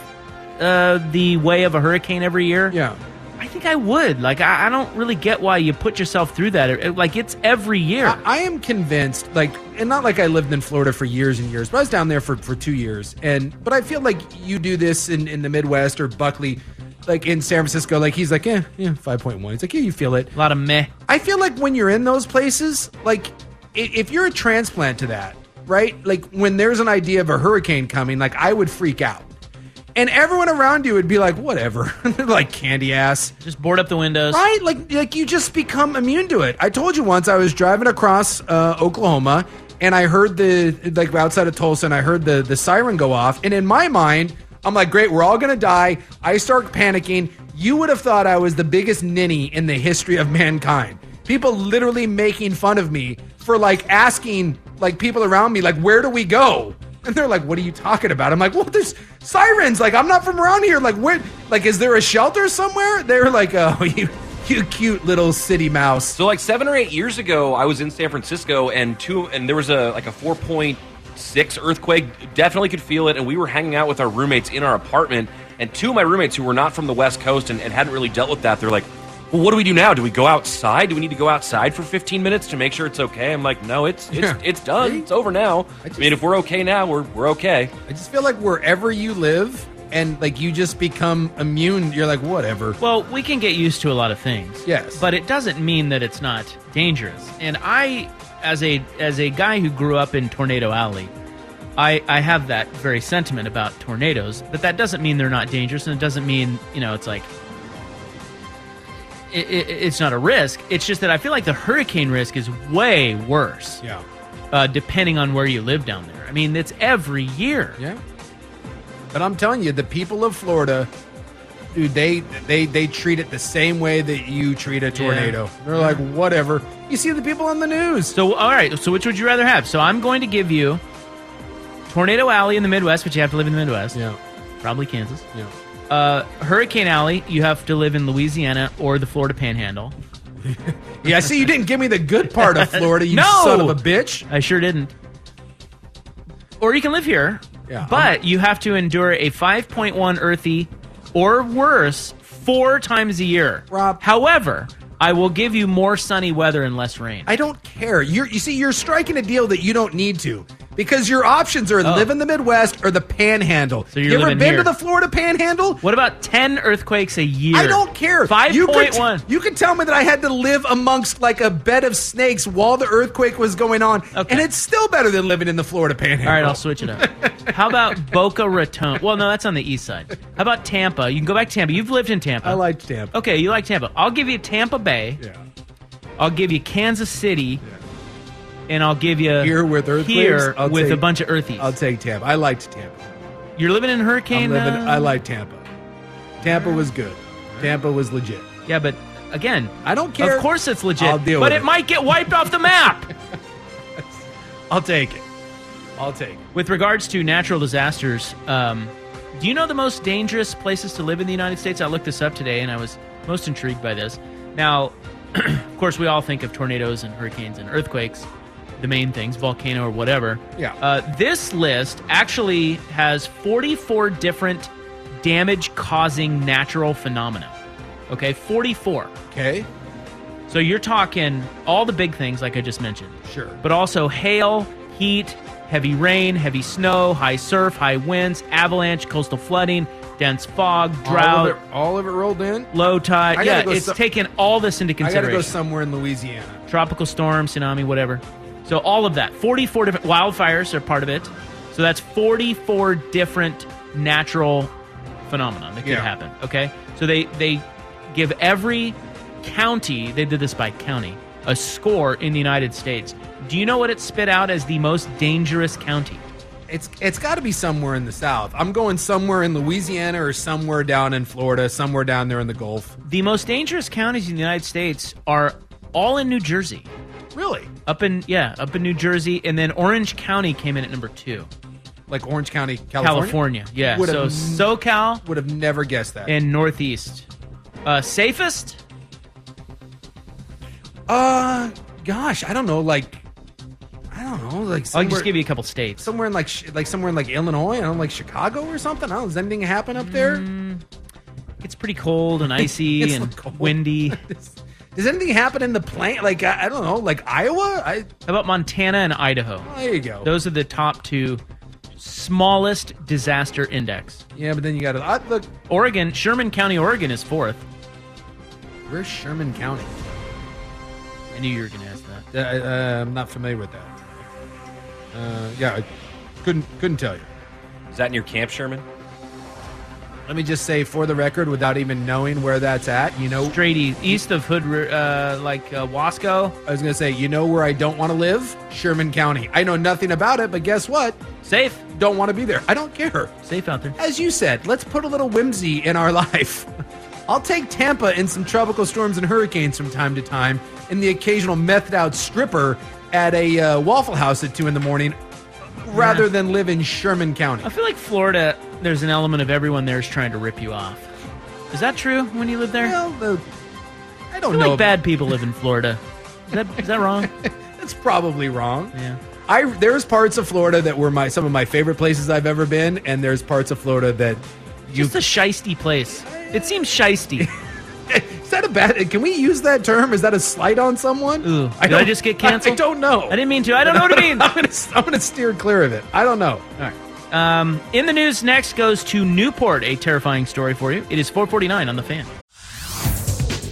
Speaker 5: uh, the way of a hurricane every year,
Speaker 6: Yeah.
Speaker 5: I think I would. Like I, I don't really get why you put yourself through that. It- Like it's every year.
Speaker 6: I, I am convinced, like, and not like I lived in Florida for years and years, but I was down there for, for two years. And but I feel like you do this in, in the Midwest or Buckley, like in San Francisco. Like he's like, yeah, yeah, five point one. It's like, yeah, you feel it.
Speaker 5: a lot of meh.
Speaker 6: I feel like when you're in those places, like if you're a transplant to that, right? Like when there's an idea of a hurricane coming, like I would freak out. And everyone around you would be like, whatever. Like candy ass.
Speaker 5: Just board up the windows.
Speaker 6: Right? Like like you just become immune to it. I told you once I was driving across uh, Oklahoma and I heard the like outside of Tulsa and I heard the the siren go off and in my mind I'm like, great, we're all gonna die. I start panicking. You would have thought I was the biggest ninny in the history of mankind. People literally making fun of me for like asking like people around me like, where do we go? And they're like, "What are you talking about?" I'm like, "Well, there's sirens. Like, I'm not from around here. Like, where? Like, is there a shelter somewhere?" They're like, "Oh, you, you cute little city mouse."
Speaker 7: So like seven or eight years ago, I was in San Francisco, and two, and there was a like a four point six earthquake. Definitely could feel it, and we were hanging out with our roommates in our apartment. And two of my roommates who were not from the West Coast and, and hadn't really dealt with that, they're like, well, what do we do now? Do we go outside? Do we need to go outside for 15 minutes to make sure it's okay? I'm like, no, it's it's
Speaker 6: Yeah.
Speaker 7: it's done. It's over now. I, mean, if we're okay now, we're we're okay.
Speaker 6: I just feel like wherever you live and like you just become immune, you're like whatever.
Speaker 5: Well, we can get used to a lot of things.
Speaker 6: Yes.
Speaker 5: But it doesn't mean that it's not dangerous. And I as a as a guy who grew up in Tornado Alley, I I have that very sentiment about tornadoes, but that doesn't mean they're not dangerous and it doesn't mean, you know, it's like it, it, it's not a risk. It's just that I feel like the hurricane risk is way worse.
Speaker 6: Yeah.
Speaker 5: Uh, depending on where you live down there. I mean, it's every year.
Speaker 6: Yeah. But I'm telling you, the people of Florida, dude, they they they treat it the same way that you treat a tornado. They're like, whatever. You see the people on the news.
Speaker 5: So, all right. So, which would you rather have? So, I'm going to give you Tornado Alley in the Midwest, but you have to live in the Midwest.
Speaker 6: Yeah.
Speaker 5: Probably Kansas.
Speaker 6: Yeah.
Speaker 5: Uh, Hurricane Alley, you have to live in Louisiana or the Florida Panhandle.
Speaker 6: Yeah, I see you didn't give me the good part of Florida, you
Speaker 5: no!
Speaker 6: son of a bitch.
Speaker 5: I sure didn't. Or you can live here,
Speaker 6: Yeah,
Speaker 5: but you have to endure a 5.1 earthy or worse four times a year.
Speaker 6: Rob.
Speaker 5: However, I will give you more sunny weather and less rain.
Speaker 6: I don't care. You're you see, you're striking a deal that you don't need to. Because your options are oh. live in the Midwest or the Panhandle.
Speaker 5: Oh. So you're
Speaker 6: you ever been
Speaker 5: here.
Speaker 6: to the Florida Panhandle?
Speaker 5: What about 10 earthquakes a year?
Speaker 6: I don't care.
Speaker 5: Five
Speaker 6: You
Speaker 5: point one.
Speaker 6: you could tell me that I had to live amongst like a bed of snakes while the earthquake was going on, and it's still better than living in the Florida Panhandle.
Speaker 5: All right, I'll switch it up. How about Boca Raton? Well, no, that's on the east side. How about Tampa? You can go back to Tampa. You've lived in Tampa.
Speaker 6: I like Tampa.
Speaker 5: Okay, you like Tampa. I'll give you Tampa Bay.
Speaker 6: Yeah.
Speaker 5: I'll give you Kansas City. And I'll give you
Speaker 6: Here with earthquakes,
Speaker 5: here
Speaker 6: I'll
Speaker 5: with a bunch of earthies.
Speaker 6: I'll take Tampa. I liked Tampa.
Speaker 5: You're living in hurricane.
Speaker 6: I'm living,
Speaker 5: uh,
Speaker 6: I like Tampa. Tampa was good. Tampa was legit.
Speaker 5: Yeah, but again,
Speaker 6: I don't care.
Speaker 5: Of course, it's legit.
Speaker 6: I'll deal
Speaker 5: but
Speaker 6: with
Speaker 5: it,
Speaker 6: it.
Speaker 5: might get wiped off the map.
Speaker 6: I'll take it. I'll take it.
Speaker 5: With regards to natural disasters, um, do you know the most dangerous places to live in the United States? I looked this up today, and I was most intrigued by this. Now, of course, we all think of tornadoes and hurricanes and earthquakes, the main things, volcano or whatever.
Speaker 6: Yeah.
Speaker 5: Uh, this list actually has 44 different damage-causing natural phenomena. Okay, 44.
Speaker 6: Okay.
Speaker 5: So you're talking all the big things like I just mentioned.
Speaker 6: Sure.
Speaker 5: But also hail, heat, heavy rain, heavy snow, high surf, high winds, avalanche, coastal flooding, dense fog, drought,
Speaker 6: All of it, all of it rolled in.
Speaker 5: low tide. Yeah,
Speaker 6: go
Speaker 5: it's
Speaker 6: some-
Speaker 5: taken all this into consideration.
Speaker 6: I got to go somewhere in Louisiana.
Speaker 5: Tropical storm, tsunami, whatever. So all of that. 44 different wildfires are part of it. So that's 44 different natural phenomena that could
Speaker 6: Yeah.
Speaker 5: happen. Okay? So they they give every county, they did this by county, a score in the United States. Do you know what it spit out as the most dangerous county?
Speaker 6: It's it's got to be somewhere in the South. I'm going somewhere in Louisiana or somewhere down in Florida, somewhere down there in the Gulf.
Speaker 5: The most dangerous counties in the United States are all in New Jersey.
Speaker 6: Really?
Speaker 5: Up in yeah, up in New Jersey, and then Orange County came in at number two.
Speaker 6: Like Orange County, California.
Speaker 5: California, yeah.
Speaker 6: Would
Speaker 5: so
Speaker 6: have-
Speaker 5: SoCal
Speaker 6: Would have never guessed that.
Speaker 5: and Northeast. Uh, safest?
Speaker 6: uh, gosh, I don't know. Like, I don't know. Like,
Speaker 5: I'll just give you a couple states.
Speaker 6: somewhere in like sh- like somewhere in like Illinois. I don't know, like Chicago or something. I don't know. Does anything happen up there?
Speaker 5: It's pretty cold and icy and windy. How
Speaker 6: Does anything happen in the plant? Like, I, I don't know. Like Iowa. I
Speaker 5: about Montana and Idaho?
Speaker 6: oh, there you go.
Speaker 5: Those are the top two smallest disaster index.
Speaker 6: yeah, but then you got to uh, look.
Speaker 5: Oregon, Sherman County, Oregon is fourth.
Speaker 6: Where's Sherman County?
Speaker 5: I knew you were going to ask that.
Speaker 6: Uh, uh, I'm not familiar with that. Uh, yeah, I couldn't couldn't tell you.
Speaker 7: Is that near camp, Sherman?
Speaker 6: Let me just say, for the record, without even knowing where that's at, you know,
Speaker 5: Straight east, east of Hood, uh, like uh, Wasco.
Speaker 6: I was gonna say, you know where I don't want to live? Sherman County. I know nothing about it, but guess what?
Speaker 5: Safe.
Speaker 6: Don't want to be there. I don't care.
Speaker 5: Safe out there.
Speaker 6: As you said, let's put a little whimsy in our life. I'll take Tampa in some tropical storms and hurricanes from time to time, and the occasional methed out stripper at a uh, Waffle House at two in the morning, rather
Speaker 5: Yeah.
Speaker 6: than live in Sherman County.
Speaker 5: I feel like Florida, there's an element of everyone there is trying to rip you off. Is that true when you live there?
Speaker 6: Well, the, I
Speaker 5: I
Speaker 6: don't
Speaker 5: feel
Speaker 6: know.
Speaker 5: like bad people live in Florida. Is that, is that wrong?
Speaker 6: That's probably wrong.
Speaker 5: Yeah.
Speaker 6: I there's parts of Florida that were my some of my favorite places I've ever been, and there's parts of Florida that you
Speaker 5: Just a shisty place. It seems shisty.
Speaker 6: Is that a bad? Can we use that term? Is that a slight on someone?
Speaker 5: Ooh, did I,
Speaker 6: don't-
Speaker 5: just get canceled?
Speaker 6: I don't know.
Speaker 5: I didn't mean to. I don't know what it means.
Speaker 6: I'm gonna, I'm gonna steer clear of it. I don't know.
Speaker 5: All right. Um, in the news next goes to Newport, a terrifying story for you. It is 449 on the fan.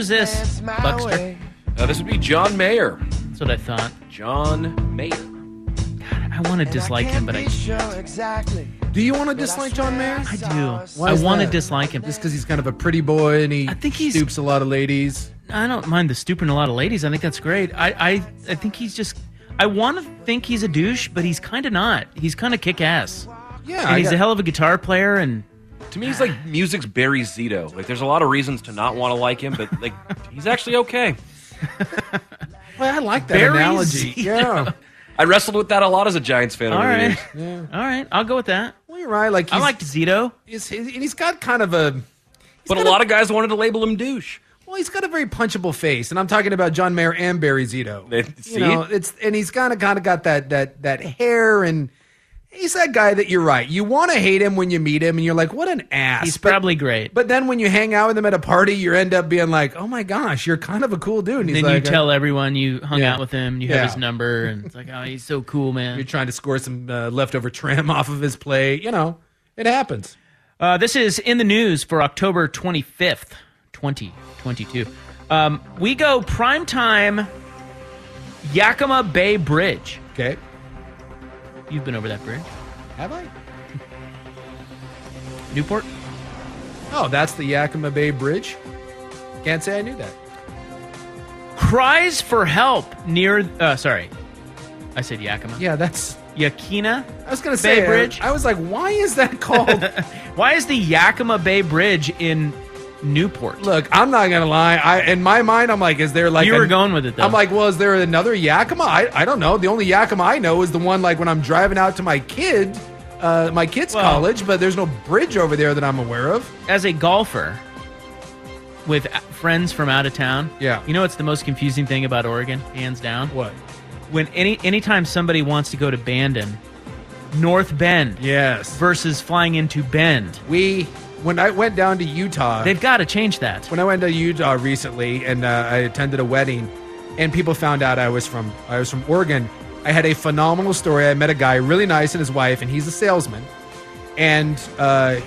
Speaker 5: Who's this? Buckster?
Speaker 7: Uh, this would be John Mayer.
Speaker 5: That's what I thought.
Speaker 7: John Mayer.
Speaker 5: I want to dislike him, but I
Speaker 11: Sure, exactly.
Speaker 6: Do you want to dislike John Mayer?
Speaker 5: I do.
Speaker 6: Why
Speaker 5: I
Speaker 6: is
Speaker 5: want to
Speaker 6: that?
Speaker 5: dislike him.
Speaker 6: Just because he's kind of a pretty boy and he I think he stoops a lot of ladies.
Speaker 5: I don't mind the stooping a lot of ladies. I think that's great. I I, I think he's just. I want to think he's a douche, but he's kind of not. He's kind of kick ass.
Speaker 6: Yeah,
Speaker 5: and
Speaker 7: I
Speaker 5: he's
Speaker 7: got-
Speaker 5: a hell of a guitar player. And
Speaker 7: To me, he's like music's Barry Zito. Like, there's a lot of reasons to not want to like him, but like, he's actually okay.
Speaker 6: Well, I like that
Speaker 5: Barry
Speaker 6: analogy.
Speaker 5: Zito.
Speaker 6: Yeah.
Speaker 7: I wrestled with that a lot as a Giants fan.
Speaker 5: all
Speaker 7: over the
Speaker 5: right,
Speaker 7: years.
Speaker 5: all right, I'll go with that.
Speaker 6: Well, you're right. Like
Speaker 5: I
Speaker 6: he's-
Speaker 5: liked Zito.
Speaker 6: He's, he's, and he's got kind of a.
Speaker 7: But a lot of guys wanted to label him douche.
Speaker 6: Well, he's got a very punchable face, and I'm talking about John Mayer and Barry Zito.
Speaker 7: see?
Speaker 6: You know, it's and he's kind of kind of got that that that hair, and he's that guy that you're right. You want to hate him when you meet him, and you're like, what an ass.
Speaker 5: He's
Speaker 6: But-
Speaker 5: probably great.
Speaker 6: But then when you hang out with him at a party, you end up being like, oh my gosh, you're kind of a cool dude. And
Speaker 5: then
Speaker 6: like,
Speaker 5: you tell everyone you hung
Speaker 6: Yeah.
Speaker 5: out with him. You
Speaker 6: Yeah.
Speaker 5: have his number, and it's like, oh, he's so cool, man.
Speaker 6: You're trying to score some uh, leftover trim off of his plate. You know, it happens.
Speaker 5: Uh, this is in the news for October 25th, 2022. Um, we go primetime Yakima Bay Bridge.
Speaker 6: Okay.
Speaker 5: You've been over that bridge.
Speaker 6: Have I?
Speaker 5: Newport?
Speaker 6: Oh, that's the Yakima Bay Bridge. Can't say I knew that.
Speaker 5: Cries for help near, uh, sorry. I said Yakima.
Speaker 6: Yeah, that's.
Speaker 5: Yakina
Speaker 6: I was going to say, uh,
Speaker 5: Bridge.
Speaker 6: I was like, why is that called?
Speaker 5: Why is the Yakima Bay Bridge in Newport?
Speaker 6: Look, I'm not gonna lie. I in my mind, I'm like, is there like
Speaker 5: You
Speaker 6: a-
Speaker 5: were going with it, though.
Speaker 6: I'm like, well, is there another Yakima? I, I don't know. The only Yakima I know is the one like when I'm driving out to my kid, uh, my kid's
Speaker 5: Well-
Speaker 6: college, but there's no bridge over there that I'm aware of.
Speaker 5: As a golfer with friends from out of town,
Speaker 6: Yeah.
Speaker 5: you know what's the most confusing thing about Oregon, hands down?
Speaker 6: What?
Speaker 5: When any anytime somebody wants to go to Bandon, North Bend,
Speaker 6: yes,
Speaker 5: versus flying into Bend,
Speaker 6: we when I went down to Utah,
Speaker 5: they've got to change that.
Speaker 6: when I went to Utah recently and uh, I attended a wedding, and people found out I was from I was from Oregon. I had a phenomenal story. I met a guy really nice and his wife, and he's a salesman, and uh,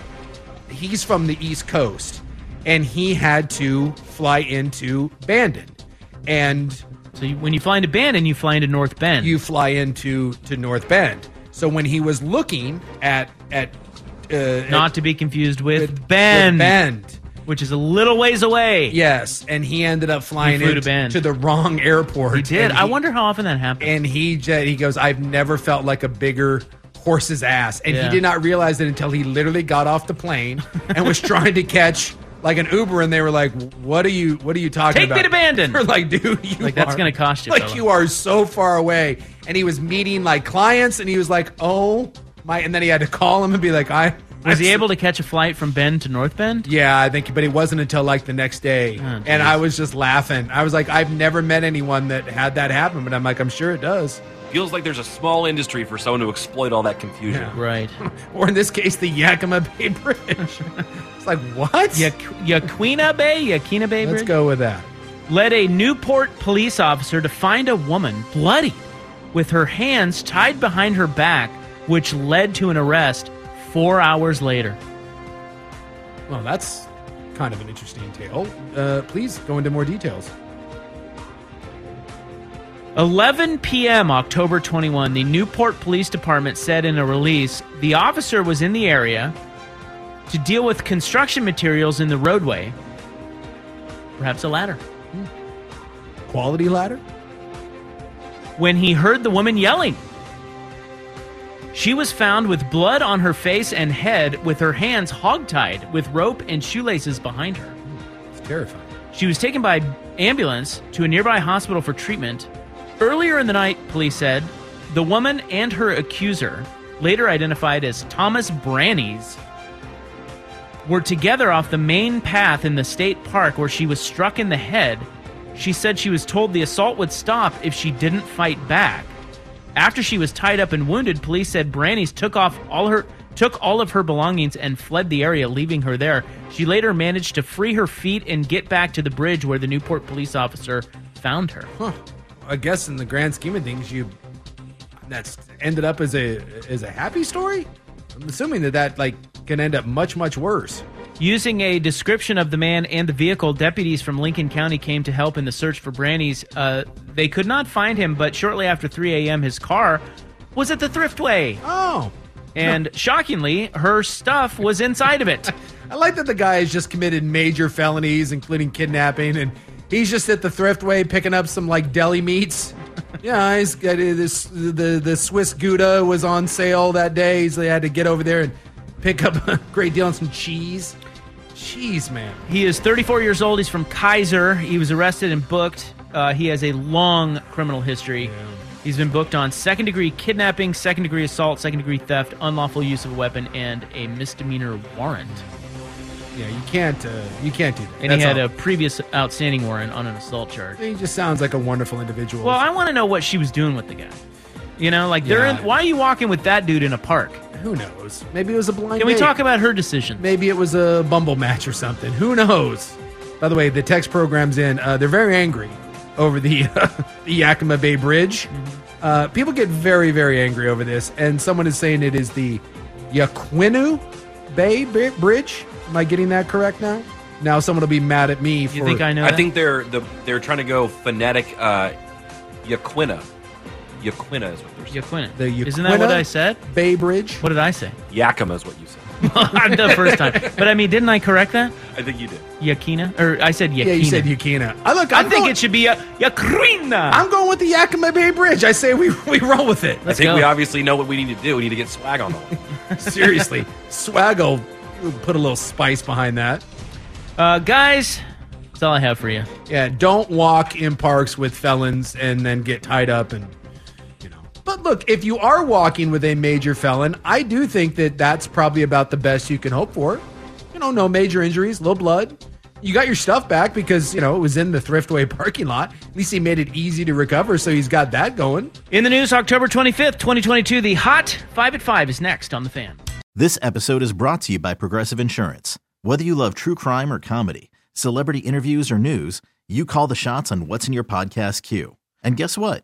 Speaker 6: he's from the East Coast, and he had to fly into Bandon, and
Speaker 5: so you, when you fly into Bandon, you fly into North Bend.
Speaker 6: You fly into to North Bend. So when he was looking at at uh,
Speaker 5: Not to be confused with, Bend,
Speaker 6: Bend,
Speaker 5: which is a little ways away.
Speaker 6: Yes, and he ended up flying
Speaker 5: to Bend.
Speaker 6: to the wrong airport.
Speaker 5: He did.
Speaker 6: And
Speaker 5: I wonder how often that happens.
Speaker 6: And he he goes, I've never felt like a bigger horse's ass, and
Speaker 5: Yeah.
Speaker 6: he did not realize it until he literally got off the plane and was trying to catch like an Uber, and they were like, "What are you? What are you talking
Speaker 5: Take
Speaker 6: about?"
Speaker 5: me to Bandon.
Speaker 6: They're like, "Dude, you
Speaker 5: Like, that's
Speaker 6: are-
Speaker 5: gonna cost you,
Speaker 6: Like
Speaker 5: fella.
Speaker 6: you are so far away." And he was meeting like clients, and he was like, "Oh my!" And then he had to call him and be like, "I."
Speaker 5: Was he able to catch a flight from Bend to North Bend?
Speaker 6: Yeah, I think, but it wasn't until like the next day,
Speaker 5: Oh,
Speaker 6: and I was just laughing. I was like, I've never met anyone that had that happen, but I'm like, I'm sure it does.
Speaker 7: Feels like there's a small industry for someone to exploit all that confusion.
Speaker 5: Right.
Speaker 6: or in this case, the Yakima Bay Bridge. it's like what?
Speaker 5: Yak- Yaquina Bay, Yakina Bay
Speaker 6: Let's
Speaker 5: Bridge?
Speaker 6: go with that.
Speaker 5: led a Newport police officer to find a woman bloodied with her hands tied behind her back, which led to an arrest four hours later.
Speaker 6: Well, that's kind of an interesting tale. Uh, please go into more details.
Speaker 5: 11 p.m., October 21, the Newport Police Department said in a release the officer was in the area to deal with construction materials in the roadway, perhaps a ladder,
Speaker 6: Quality ladder.
Speaker 5: when he heard the woman yelling. She was found with blood on her face and head with her hands hogtied with rope and shoelaces behind her.
Speaker 6: It's terrifying.
Speaker 5: She was taken by ambulance to a nearby hospital for treatment. Earlier in the night, police said, the woman and her accuser, later identified as Thomas Brannies, were together off the main path in the state park where she was struck in the head. She said she was told the assault would stop if she didn't fight back. After she was tied up and wounded, police said Brannies took off all her took all of her belongings and fled the area, leaving her there. She later managed to free her feet and get back to the bridge where the Newport police officer found her.
Speaker 6: Huh. I guess in the grand scheme of things, you that's ended up as a as a happy story. I'm assuming that that like can end up much much worse.
Speaker 5: Using a description of the man and the vehicle, deputies from Lincoln County came to help in the search for Brannies. Uh, they could not find him, but shortly after 3 a.m., his car was at the thriftway.
Speaker 6: Oh.
Speaker 5: And shockingly, her stuff was inside of it.
Speaker 6: I like that the guy has just committed major felonies, including kidnapping, and he's just at the thriftway picking up some like deli meats. yeah, he's got uh, this. The the Swiss Gouda was on sale that day, so they had to get over there and pick up a great deal on some cheese. Cheese, man.
Speaker 5: He is 34 years old. He's from Keizer. He was arrested and booked. Uh, he has a long criminal history. He's been booked on second degree kidnapping, second degree assault, second degree theft, unlawful use of a weapon, and a misdemeanor warrant.
Speaker 6: Yeah, you can't. Uh, you can't do that.
Speaker 5: And
Speaker 6: That's
Speaker 5: he had
Speaker 6: all.
Speaker 5: a previous outstanding warrant on an assault charge.
Speaker 6: He just sounds like a wonderful individual.
Speaker 5: Well, I want to know what she was doing with the guy. You know, like they're in, why are you walking with that dude in a park?
Speaker 6: Who knows? Maybe it was a blind.
Speaker 5: Can we
Speaker 6: date.
Speaker 5: talk about her decision?
Speaker 6: Maybe it was a bumble match or something. Who knows? By the way, the text program's in. Uh, they're very angry over the the Yakima Bay Bridge. Uh, people get very, very angry over this, and someone is saying it is the Yaquinu Bay Bri- Bridge. Am I getting that correct now? Now someone will be mad at me for.
Speaker 7: I know i think they're the they're trying to go phonetic. Uh, Yaquina. Yaquina is what they're saying.
Speaker 5: Yaquina.
Speaker 6: The
Speaker 5: Isn't that what I said?
Speaker 6: Bay Bridge.
Speaker 5: What did I say?
Speaker 7: Yakima is what you said.
Speaker 5: the first time. But I mean, didn't I correct that?
Speaker 7: I think you did.
Speaker 5: Yakina? Or I said Yakina.
Speaker 6: Yeah, you said Yakina. I look.
Speaker 5: I
Speaker 6: I'm
Speaker 5: think
Speaker 6: going-
Speaker 5: it should be a Yakrina.
Speaker 6: I'm going with the Yakima Bay Bridge. I say we we roll with it.
Speaker 7: I think we obviously know what we need to do. We need to get swag on the line.
Speaker 6: Seriously, Swaggle put a little spice behind that.
Speaker 5: Uh, guys, that's all I have for you.
Speaker 6: Yeah, don't walk in parks with felons and then get tied up and you know. But look, if you are walking with a major felon, I do think that that's probably about the best you can hope for. You know, no major injuries, little blood. You got your stuff back because, you know, it was in the Thriftway parking lot. At least he made it easy to recover, so he's got that going.
Speaker 5: In the news, October 25th, 2022, the Hot 5 at 5 is next on The Fan.
Speaker 1: This episode is brought to you by Progressive Insurance. Whether you love true crime or comedy, celebrity interviews or news, you call the shots on what's in your podcast queue. And guess what?